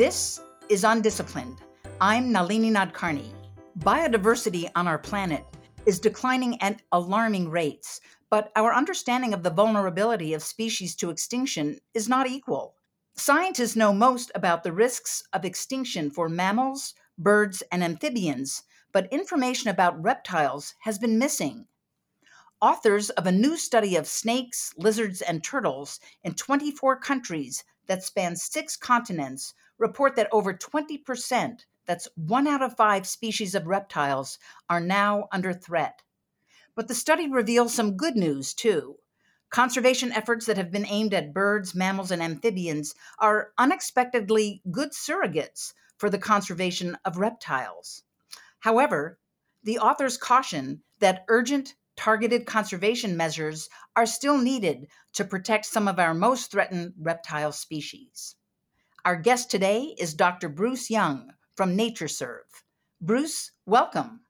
This is Undisciplined. I'm Nalini Nadkarni. Biodiversity on our planet is declining at alarming rates, but our understanding of the vulnerability of species to extinction is not equal. Scientists know most about the risks of extinction for mammals, birds, and amphibians, but information about reptiles has been missing. Authors of a new study of snakes, lizards, and turtles in 24 countries that span six continents report that over 20%, that's one out of five species of reptiles, are now under threat. But the study reveals some good news, too. Conservation efforts that have been aimed at birds, mammals, and amphibians are unexpectedly good surrogates for the conservation of reptiles. However, the authors caution that urgent, targeted conservation measures are still needed to protect some of our most threatened reptile species. Our guest today is Dr. Bruce Young from NatureServe. Bruce, welcome.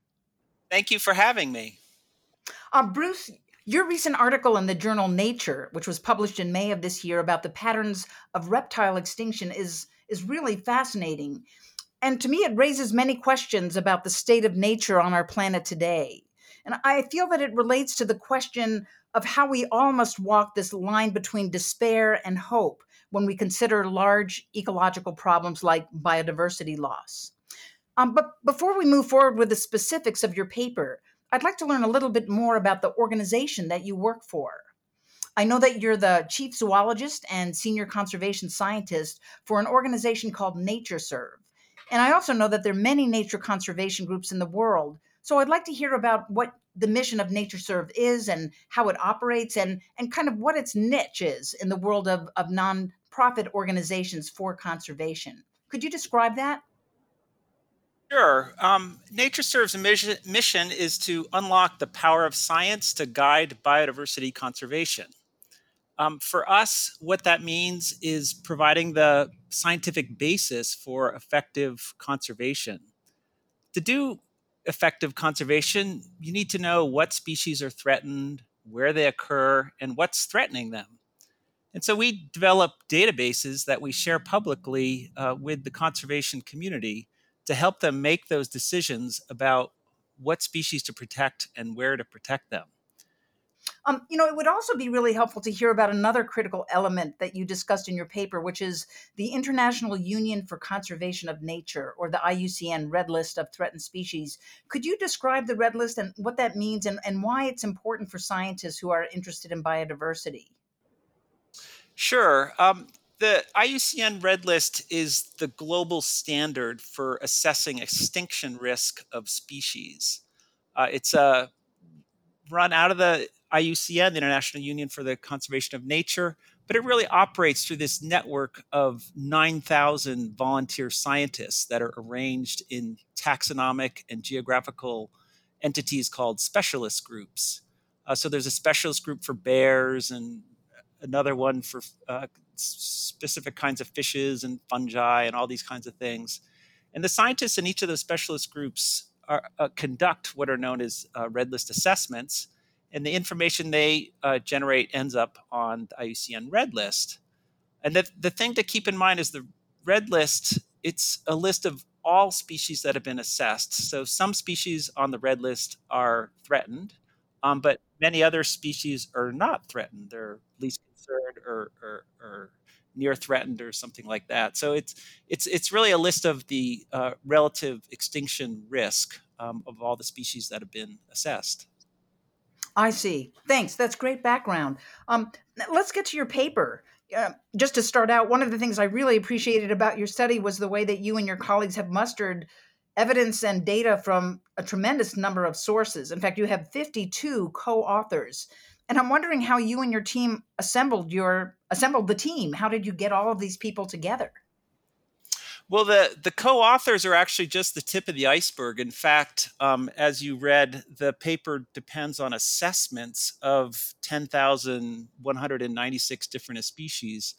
Thank you for having me. Uh, Bruce, your recent article in the journal Nature, which was published in May of this year about the patterns of reptile extinction, is, is really fascinating. And to me, it raises many questions about the state of nature on our planet today. And I feel that it relates to the question of how we all must walk this line between despair and hope when we consider large ecological problems like biodiversity loss. Um, but before we move forward with the specifics of your paper, I'd like to learn a little bit more about the organization that you work for. I know that you're the chief zoologist and senior conservation scientist for an organization called NatureServe. And I also know that there are many nature conservation groups in the world. So I'd like to hear about what the mission of NatureServe is and how it operates and, and kind of what its niche is in the world of, of nonprofit organizations for conservation. Could you describe that? Sure. Um, NatureServe's mission, mission is to unlock the power of science to guide biodiversity conservation. Um, for us, what that means is providing the scientific basis for effective conservation. To do effective conservation, you need to know what species are threatened, where they occur, and what's threatening them. And so we develop databases that we share publicly uh, with the conservation community to help them make those decisions about what species to protect and where to protect them. Um, you know, it would also be really helpful to hear about another critical element that you discussed in your paper, which is the International Union for Conservation of Nature, or the IUCN Red List of Threatened Species. Could you describe the Red List and what that means and, and why it's important for scientists who are interested in biodiversity? Sure. Um, the IUCN Red List is the global standard for assessing extinction risk of species. Uh, it's uh, run out of the IUCN, the International Union for the Conservation of Nature, but it really operates through this network of 9,000 volunteer scientists that are arranged in taxonomic and geographical entities called specialist groups. Uh, so there's a specialist group for bears and another one for uh, specific kinds of fishes and fungi and all these kinds of things. And the scientists in each of those specialist groups are, uh, conduct what are known as uh, red list assessments, and the information they uh, generate ends up on the IUCN red list. And the, the thing to keep in mind is the red list, it's a list of all species that have been assessed. So some species on the red list are threatened, um, but many other species are not threatened. They're least concerned or, or, or near threatened or something like that. So it's it's it's really a list of the uh, relative extinction risk um, of all the species that have been assessed. I see. Thanks. That's great background. Um, let's get to your paper. Uh, just to start out, one of the things I really appreciated about your study was the way that you and your colleagues have mustered evidence and data from a tremendous number of sources. In fact, you have 52 co-authors. And I'm wondering how you and your team assembled your assembled the team. How did you get all of these people together? Well, the, the co authors are actually just the tip of the iceberg. In fact, um, as you read, the paper depends on assessments of 10,196 different species.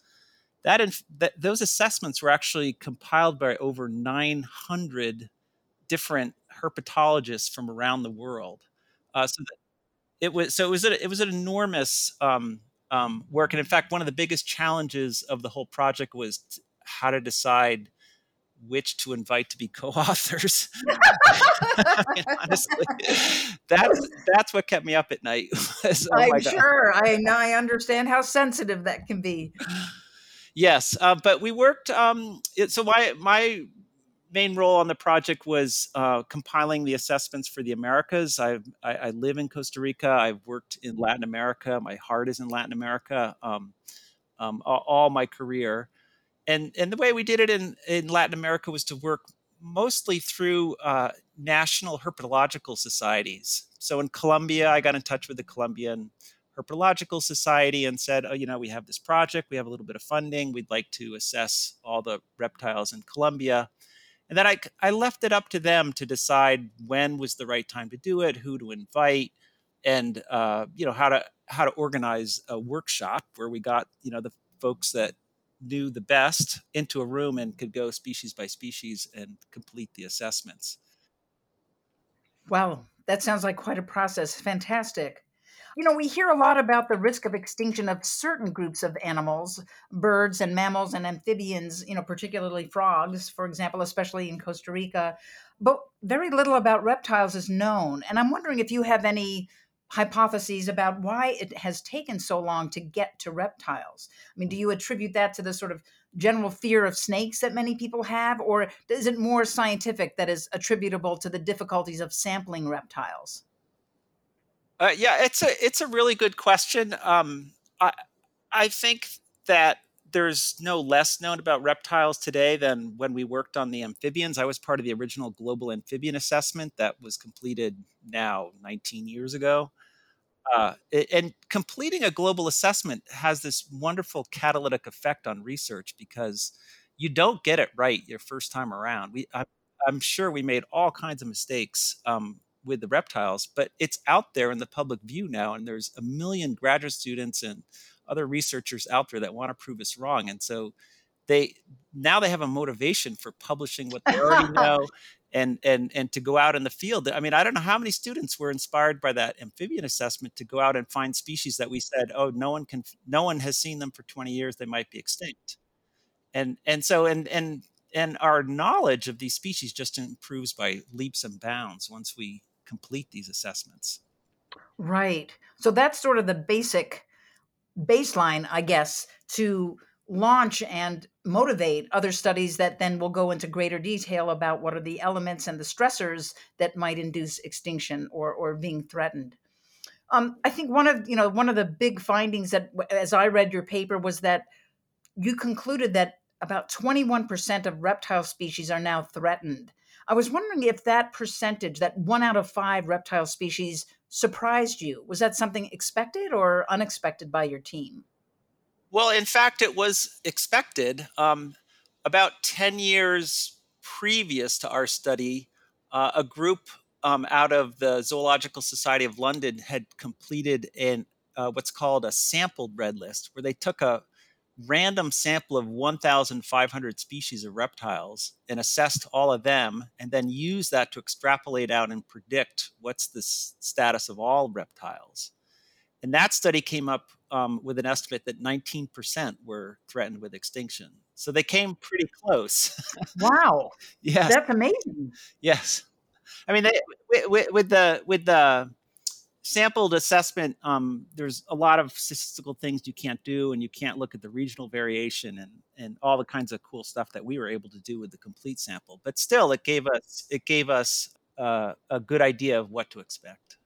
That, inf- that those assessments were actually compiled by over 900 different herpetologists from around the world. Uh, so it was so it was a, it was an enormous um, um, work, and in fact, one of the biggest challenges of the whole project was t- how to decide which to invite to be co-authors. I mean, honestly, that's that's what kept me up at night. Was, oh I'm sure. I now I understand how sensitive that can be. Yes, uh, but we worked. Um, it, so my my main role on the project was uh, compiling the assessments for the Americas. I've, I, I live in Costa Rica. I've worked in Latin America. My heart is in Latin America. Um, um, all, all, my career, and and the way we did it in in Latin America was to work mostly through uh, national herpetological societies. So in Colombia, I got in touch with the Colombian Herpetological Society and said, oh, you know, we have this project, we have a little bit of funding, we'd like to assess all the reptiles in Colombia. And then I, I left it up to them to decide when was the right time to do it, who to invite, and uh, you know how to how to organize a workshop where we got you know the folks that knew the best into a room and could go species by species and complete the assessments. Wow, that sounds like quite a process. Fantastic. You know, we hear a lot about the risk of extinction of certain groups of animals, birds and mammals and amphibians, you know, particularly frogs, for example, especially in Costa Rica. But very little about reptiles is known. And I'm wondering if you have any hypotheses about why it has taken so long to get to reptiles. I mean, do you attribute that to the sort of general fear of snakes that many people have, or is it more scientific that is attributable to the difficulties of sampling reptiles? Uh, yeah, it's a it's a really good question. Um, I I think that there's no less known about reptiles today than when we worked on the amphibians. I was part of the original global amphibian assessment that was completed now 19 years ago. Uh, and completing a global assessment has this wonderful catalytic effect on research because you don't get it right your first time around. We, I, am sure we made all kinds of mistakes um, with the reptiles, but it's out there in the public view now, and there's a million graduate students and other researchers out there that want to prove us wrong, and so they now they have a motivation for publishing what they already know and and and to go out in the field. I mean i don't know how many students were inspired by that amphibian assessment to go out and find species that we said oh no one can no one has seen them for 20 years they might be extinct. And and so and and and our knowledge of these species just improves by leaps and bounds once we complete these assessments right so that's sort of the basic baseline i guess to launch and motivate other studies that then will go into greater detail about what are the elements and the stressors that might induce extinction or, or being threatened. Um, I think one of you know one of the big findings that, as I read your paper, was that you concluded that about 21% of reptile species are now threatened. I was wondering if that percentage, that one out of five reptile species, surprised you. Was that something expected or unexpected by your team? Well, in fact, it was expected. Um, about 10 years previous to our study, uh, a group um, out of the Zoological Society of London had completed an uh, what's called a sampled red list, where they took a random sample of 1,500 species of reptiles and assessed all of them, and then used that to extrapolate out and predict what's the status of all reptiles. And that study came up um, with an estimate that 19% were threatened with extinction. So they came pretty close. wow. yes. That's amazing. Yes. I mean, they, with, with, the with the sampled assessment, um, there's a lot of statistical things you can't do, and you can't look at the regional variation and and all the kinds of cool stuff that we were able to do with the complete sample. But still, it gave us it gave us uh, a good idea of what to expect.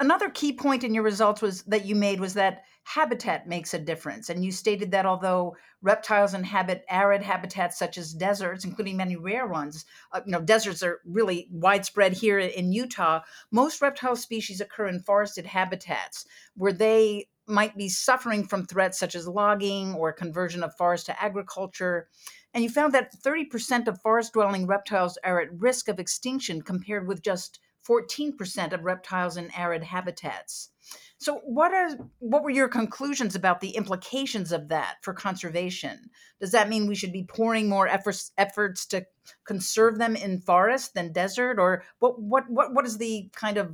Another key point in your results was that you made was that habitat makes a difference. And you stated that although reptiles inhabit arid habitats such as deserts, including many rare ones, uh, you know, deserts are really widespread here in Utah. Most reptile species occur in forested habitats where they might be suffering from threats such as logging or conversion of forest to agriculture. And you found that 30% of forest dwelling reptiles are at risk of extinction compared with just 14% of reptiles in arid habitats. So what are what were your conclusions about the implications of that for conservation? Does that mean we should be pouring more efforts efforts to conserve them in forest than desert or what what what what is the kind of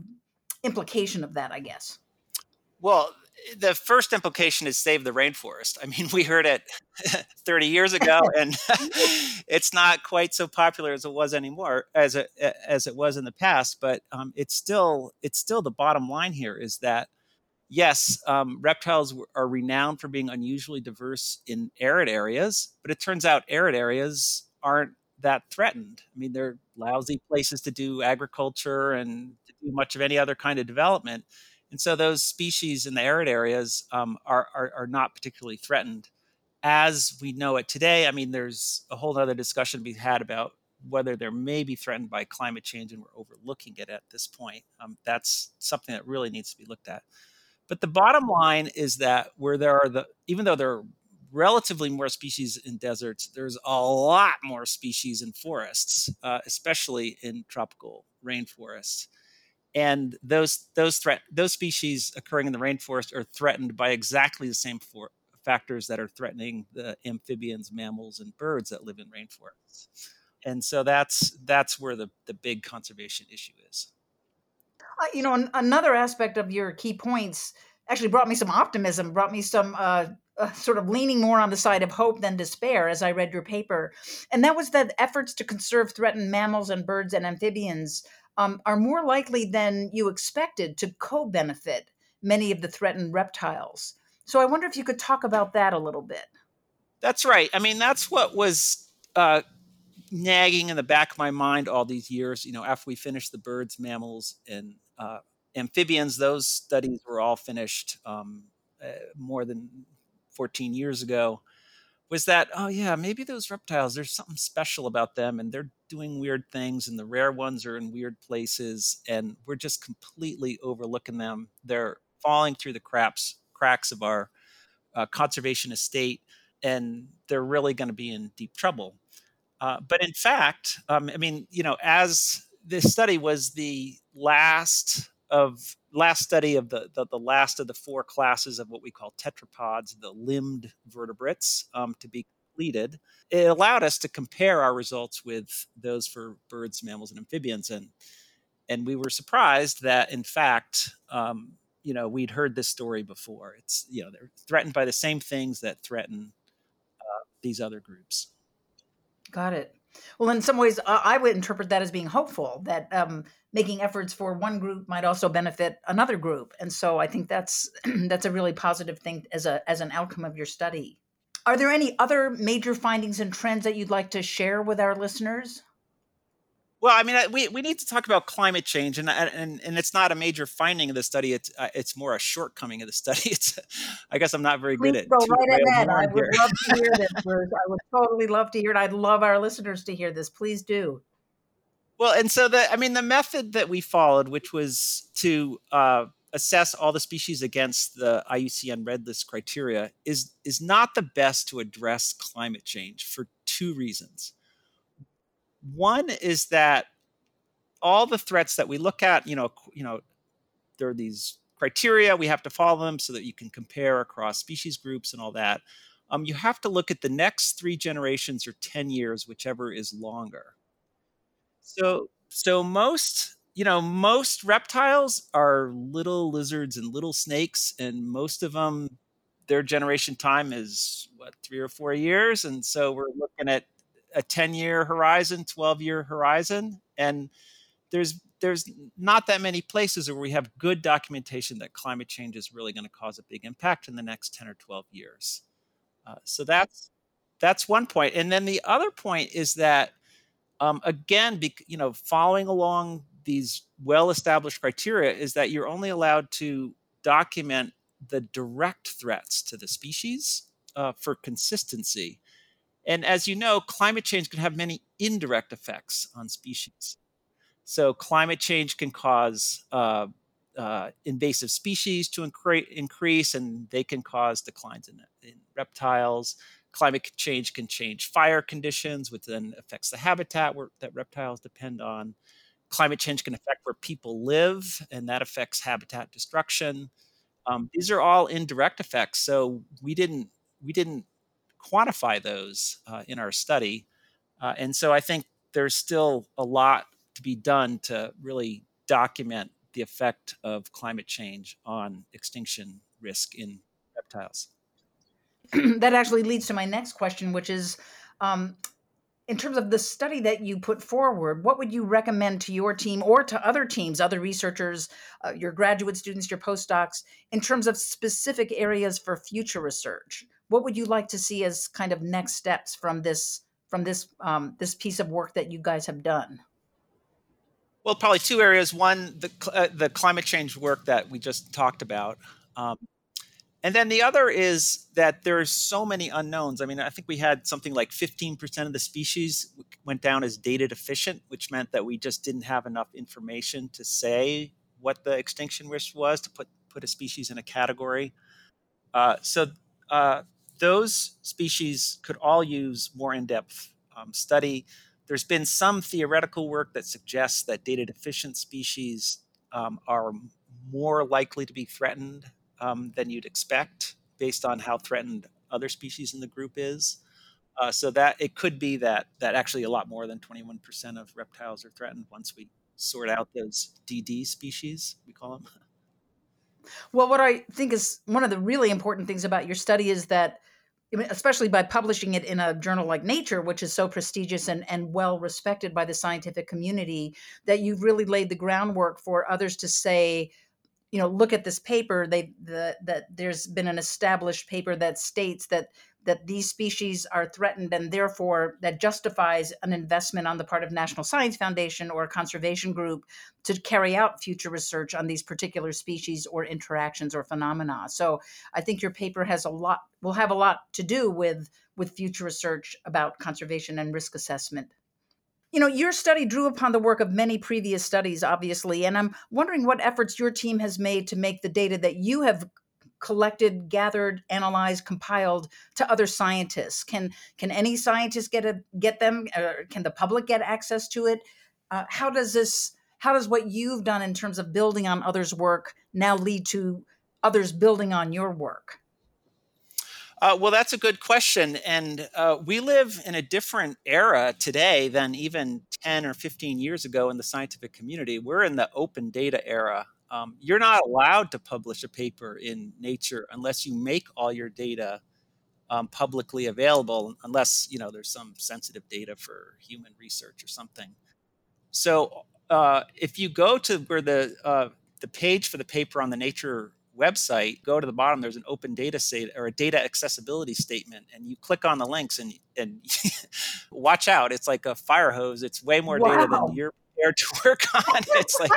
implication of that, I guess? Well, the first implication is save the rainforest. I mean, we heard it 30 years ago, and it's not quite so popular as it was anymore as it as it was in the past. But um, it's still it's still the bottom line here is that yes, um, reptiles are renowned for being unusually diverse in arid areas, but it turns out arid areas aren't that threatened. I mean, they're lousy places to do agriculture and to do much of any other kind of development. And so those species in the arid areas um, are, are, are not particularly threatened as we know it today. I mean, there's a whole other discussion to be had about whether they're maybe threatened by climate change and we're overlooking it at this point. Um, that's something that really needs to be looked at. But the bottom line is that where there are the, even though there are relatively more species in deserts, there's a lot more species in forests, uh, especially in tropical rainforests and those those threat those species occurring in the rainforest are threatened by exactly the same for, factors that are threatening the amphibians, mammals, and birds that live in rainforests. And so that's that's where the the big conservation issue is. Uh, you know, an, another aspect of your key points actually brought me some optimism, brought me some uh, uh, sort of leaning more on the side of hope than despair as I read your paper. And that was that efforts to conserve threatened mammals and birds and amphibians um, are more likely than you expected to co benefit many of the threatened reptiles. So I wonder if you could talk about that a little bit. That's right. I mean, that's what was uh, nagging in the back of my mind all these years. You know, after we finished the birds, mammals, and uh, amphibians, those studies were all finished um, uh, more than 14 years ago was that oh yeah maybe those reptiles there's something special about them and they're doing weird things and the rare ones are in weird places and we're just completely overlooking them. They're falling through the cracks cracks of our uh, conservation estate and they're really going to be in deep trouble. Uh, but in fact um, i mean you know as this study was the last of last study of the, the, the last of the four classes of what we call tetrapods, the limbed vertebrates, um, to be completed. It allowed us to compare our results with those for birds, mammals, and amphibians, and and we were surprised that in fact, um, you know, we'd heard this story before. It's you know they're threatened by the same things that threaten uh, these other groups. Got it. Well, in some ways, I would interpret that as being hopeful that um, making efforts for one group might also benefit another group, and so I think that's that's a really positive thing as a as an outcome of your study. Are there any other major findings and trends that you'd like to share with our listeners? Well, I mean, we, we need to talk about climate change, and and and it's not a major finding of the study. It's uh, it's more a shortcoming of the study. It's, I guess I'm not very Please good at. Go right ahead. I would here. love to hear this, Bruce. I would totally love to hear it. I'd love our listeners to hear this. Please do. Well, and so the I mean the method that we followed, which was to uh, assess all the species against the IUCN Red List criteria, is is not the best to address climate change for two reasons. One is that all the threats that we look at, you know, you know, there are these criteria we have to follow them so that you can compare across species groups and all that. Um, you have to look at the next three generations or 10 years, whichever is longer. So, so most, you know, most reptiles are little lizards and little snakes, and most of them, their generation time is what three or four years, and so we're looking at a 10 year horizon, 12 year horizon. And there's there's not that many places where we have good documentation that climate change is really going to cause a big impact in the next 10 or 12 years. Uh, so that's that's one point. And then the other point is that um, again, be, you know, following along these well-established criteria is that you're only allowed to document the direct threats to the species uh, for consistency. And as you know, climate change can have many indirect effects on species. So, climate change can cause uh, uh, invasive species to incre- increase, and they can cause declines in, in, reptiles. Climate change can change fire conditions, which then affects the habitat where, that reptiles depend on. Climate change can affect where people live, and that affects habitat destruction. Um, these are all indirect effects. So we didn't we didn't quantify those uh, in our study. Uh, and so I think there's still a lot to be done to really document the effect of climate change on extinction risk in reptiles. that actually leads to my next question, which is um, in terms of the study that you put forward, what would you recommend to your team or to other teams, other researchers, uh, your graduate students, your postdocs, in terms of specific areas for future research? What would you like to see as kind of next steps from this from this um, this piece of work that you guys have done? Well, probably two areas. One, the uh, the climate change work that we just talked about. Um, and then the other is that there's so many unknowns. I mean, I think we had something like 15% of the species went down as data deficient, which meant that we just didn't have enough information to say what the extinction risk was to put put a species in a category. Uh, so uh, those species could all use more in-depth um, study. There's been some theoretical work that suggests that data deficient species um, are more likely to be threatened um, than you'd expect based on how threatened other species in the group is. Uh, so that it could be that that actually a lot more than 21% of reptiles are threatened once we sort out those DD species, we call them. Well, what I think is one of the really important things about your study is that, especially by publishing it in a journal like Nature, which is so prestigious and, and well respected by the scientific community, that you've really laid the groundwork for others to say, you know look at this paper. They the, that there's been an established paper that states that that these species are threatened and therefore that justifies an investment on the part of national science foundation or a conservation group to carry out future research on these particular species or interactions or phenomena. So i think your paper has a lot will have a lot to do with with future research about conservation and risk assessment. You know, your study drew upon the work of many previous studies, obviously, and I'm wondering what efforts your team has made to make the data that you have collected, gathered, analyzed, compiled to other scientists. Can can any scientist get a get them? Or can the public get access to it? Uh, how does this? How does what you've done in terms of building on others' work now lead to others building on your work? Uh, well, that's a good question. And uh, we live in a different era today than even 10 or 15 years ago in the scientific community. We're in the open data era. Um, you're not allowed to publish a paper in Nature unless you make all your data um, publicly available, unless you know there's some sensitive data for human research or something. So uh, if you go to where the uh, the page for the paper on the Nature website, go to the bottom. There's an open data state or a data accessibility statement, and you click on the links and and watch out. It's like a fire hose. It's way more wow. data than you're prepared to work on. It's like,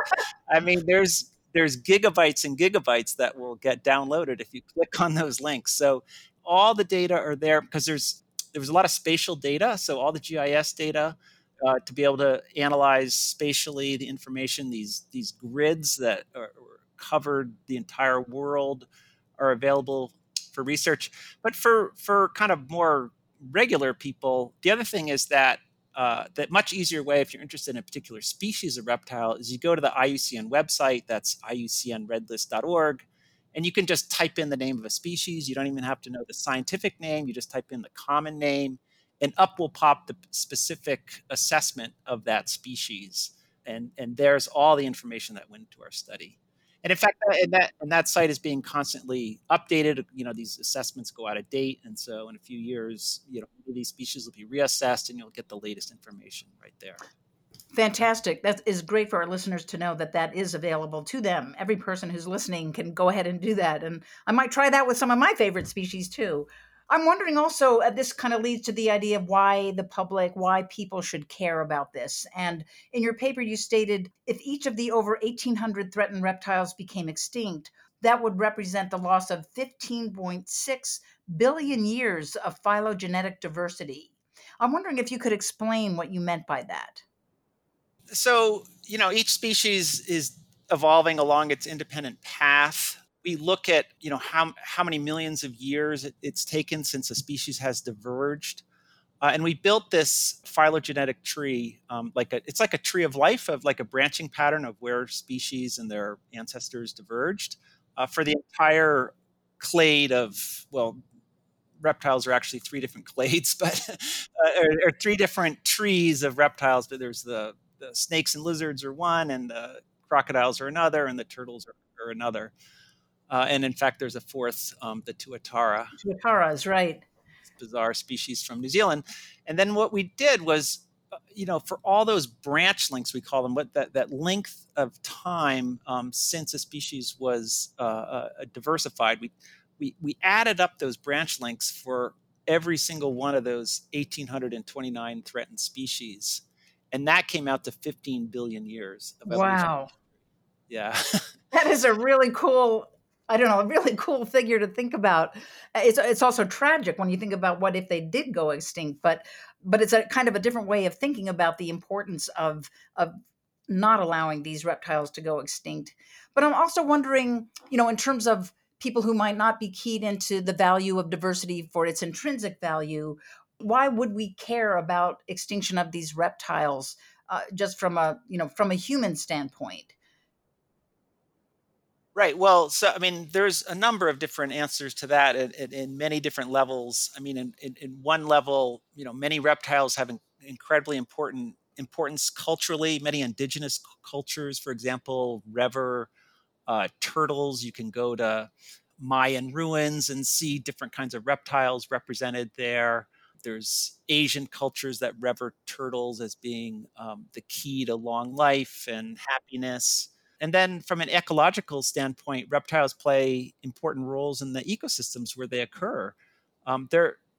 I mean, there's there's gigabytes and gigabytes that will get downloaded if you click on those links. So all the data are there because there's there was a lot of spatial data. So all the GIS data. Uh, to be able to analyze spatially the information, these these grids that are, covered the entire world are available for research. But for for kind of more regular people, the other thing is that uh, that much easier way if you're interested in a particular species of reptile is you go to the IUCN website. That's iucnredlist.org. And you can just type in the name of a species. You don't even have to know the scientific name. You just type in the common name, and up will pop the specific assessment of that species. And, and there's all the information that went into our study. And in fact, and that and that site is being constantly updated. You know, these assessments go out of date, and so in a few years, you know, these species will be reassessed, and you'll get the latest information right there. Fantastic. That is great for our listeners to know that that is available to them. Every person who's listening can go ahead and do that, and I might try that with some of my favorite species too. I'm wondering also, uh, this kind of leads to the idea of why the public, why people should care about this. And in your paper, you stated if each of the over 1,800 threatened reptiles became extinct, that would represent the loss of 15.6 billion years of phylogenetic diversity. I'm wondering if you could explain what you meant by that. So, you know, each species is evolving along its independent path we look at you know how how many millions of years it, it's taken since a species has diverged, uh, and we built this phylogenetic tree, um, like a it's like a tree of life of like a branching pattern of where species and their ancestors diverged uh, for the entire clade of well reptiles are actually three different clades, but uh, or, or, three different trees of reptiles. But there's the, the snakes and lizards are one, and the crocodiles are another, and the turtles are, are another. Uh, and in fact, there's a fourth, um, the tuatara. Tuatara is right. Bizarre species from New Zealand. And then what we did was, uh, you know, for all those branch links, we call them, what that, that length of time um, since a species was uh, uh, diversified, we, we, we added up those branch links for every single one of those 1,829 threatened species. And that came out to 15 billion years. wow. Yeah. that is a really cool I don't know, a really cool figure to think about. It's it's also tragic when you think about what if they did go extinct, but but it's a kind of a different way of thinking about the importance of of not allowing these reptiles to go extinct. But I'm also wondering, you know, in terms of people who might not be keyed into the value of diversity for its intrinsic value, why would we care about extinction of these reptiles uh, just from a you know from a human standpoint? Right. Well, so I mean, there's a number of different answers to that in, many different levels. I mean, in, in, in, one level, you know, many reptiles have an incredibly important importance culturally. Many indigenous cultures, for example, rever uh, turtles. You can go to Mayan ruins and see different kinds of reptiles represented there. There's Asian cultures that rever turtles as being um, the key to long life and happiness. And then from an ecological standpoint, reptiles play important roles in the ecosystems where they occur. Um,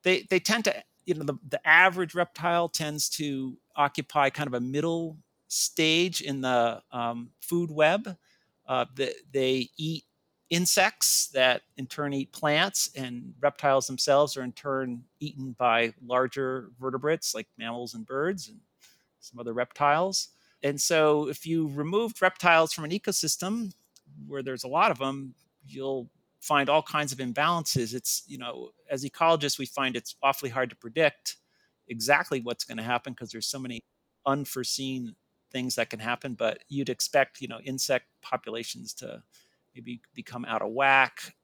they, they tend to, you know, the, the average reptile tends to occupy kind of a middle stage in the um, food web. Uh, the, they eat insects that in turn eat plants, and reptiles themselves are in turn eaten by larger vertebrates like mammals and birds and some other reptiles. And so, if you removed reptiles from an ecosystem where there's a lot of them, you'll find all kinds of imbalances. It's, you know, as ecologists, we find it's awfully hard to predict exactly what's going to happen because there's so many unforeseen things that can happen. But you'd expect, you know, insect populations to maybe become out of whack,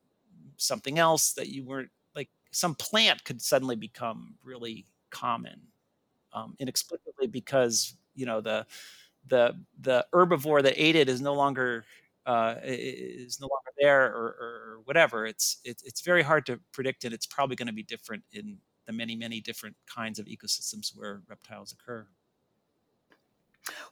something else that you weren't like, some plant could suddenly become really common um, inexplicably because, you know, the, the the herbivore that ate it is no longer uh, is no longer there or, or whatever. It's, it's it's very hard to predict, and it's probably going to be different in the many many different kinds of ecosystems where reptiles occur.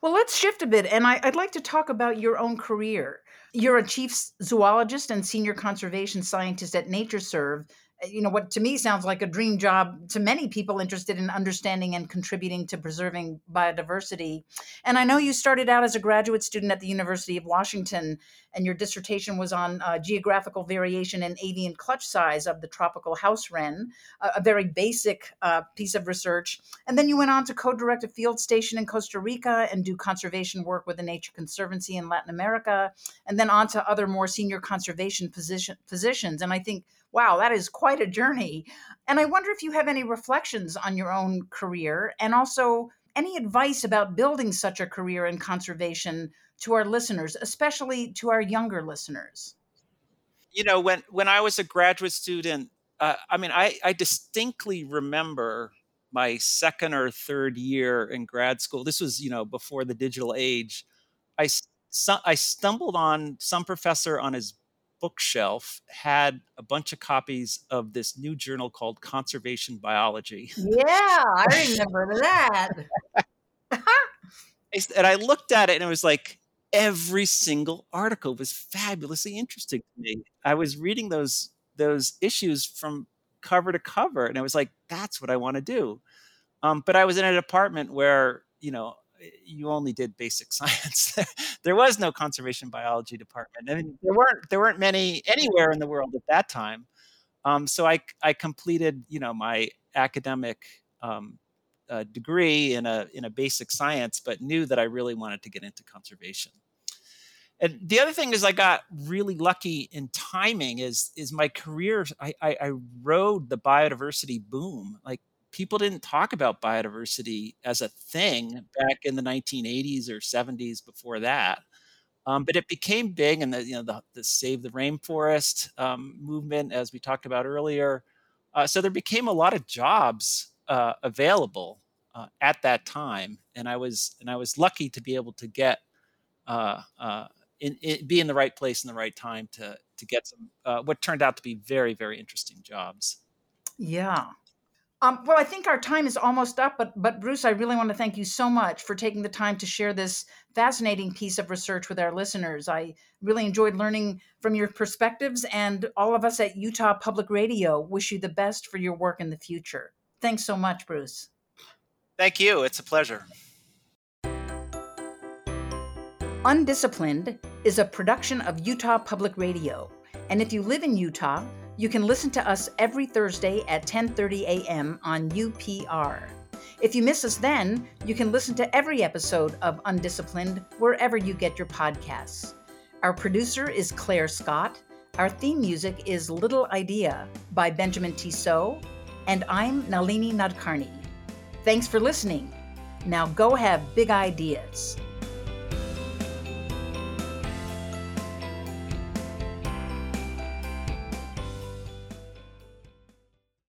Well, let's shift a bit, and I, would like to talk about your own career. You're a chief zoologist and senior conservation scientist at NatureServe, you know what to me sounds like a dream job to many people interested in understanding and contributing to preserving biodiversity. And i know you started out as a graduate student at the university of washington and your dissertation was on uh, geographical variation in avian clutch size of the tropical house wren a, a very basic uh, piece of research. And then you went on to co-direct a field station in costa rica and do conservation work with the nature conservancy in latin america and then on to other more senior conservation position, positions. And i think wow, that is quite a journey. And I wonder if you have any reflections on your own career and also any advice about building such a career in conservation to our listeners, especially to our younger listeners. You know, when when I was a graduate student, uh, I mean, I, I distinctly remember my second or third year in grad school. This was, you know, before the digital age. I I stumbled on some professor on his bookshelf had a bunch of copies of this new journal called Conservation Biology. Yeah, I remember that. and I looked at it and it was like every single article was fabulously interesting to me. I was reading those those issues from cover to cover and I was like that's what I want to do. Um, but I was in a department where, you know, you only did basic science. there was no conservation biology department. I mean, there weren't there weren't many anywhere in the world at that time. Um, so I I completed you know my academic um, uh, degree in a in a basic science, but knew that I really wanted to get into conservation. And the other thing is, I got really lucky in timing. Is is my career? I, I, I rode the biodiversity boom. Like people didn't talk about biodiversity as a thing back in the 1980s or 70s before that. Um, but it became big, and the you know the, the Save the Rainforest um, movement, as we talked about earlier. Uh, so there became a lot of jobs uh, available uh, at that time, and I was and I was lucky to be able to get uh, uh, in, in, be in the right place in the right time to to get some uh, what turned out to be very very interesting jobs. Yeah. Um, well, I think our time is almost up, but but Bruce, I really want to thank you so much for taking the time to share this fascinating piece of research with our listeners. I really enjoyed learning from your perspectives, and all of us at Utah Public Radio wish you the best for your work in the future. Thanks so much, Bruce. Thank you. It's a pleasure. Undisciplined is a production of Utah Public Radio, and if you live in Utah you can listen to us every Thursday at 10:30 a.m. on UPR. If you miss us then, you can listen to every episode of Undisciplined wherever you get your podcasts. Our producer is Claire Scott. Our theme music is Little Idea by Benjamin Tissot, and I'm Nalini Nadkarni. Thanks for listening. Now go have big ideas.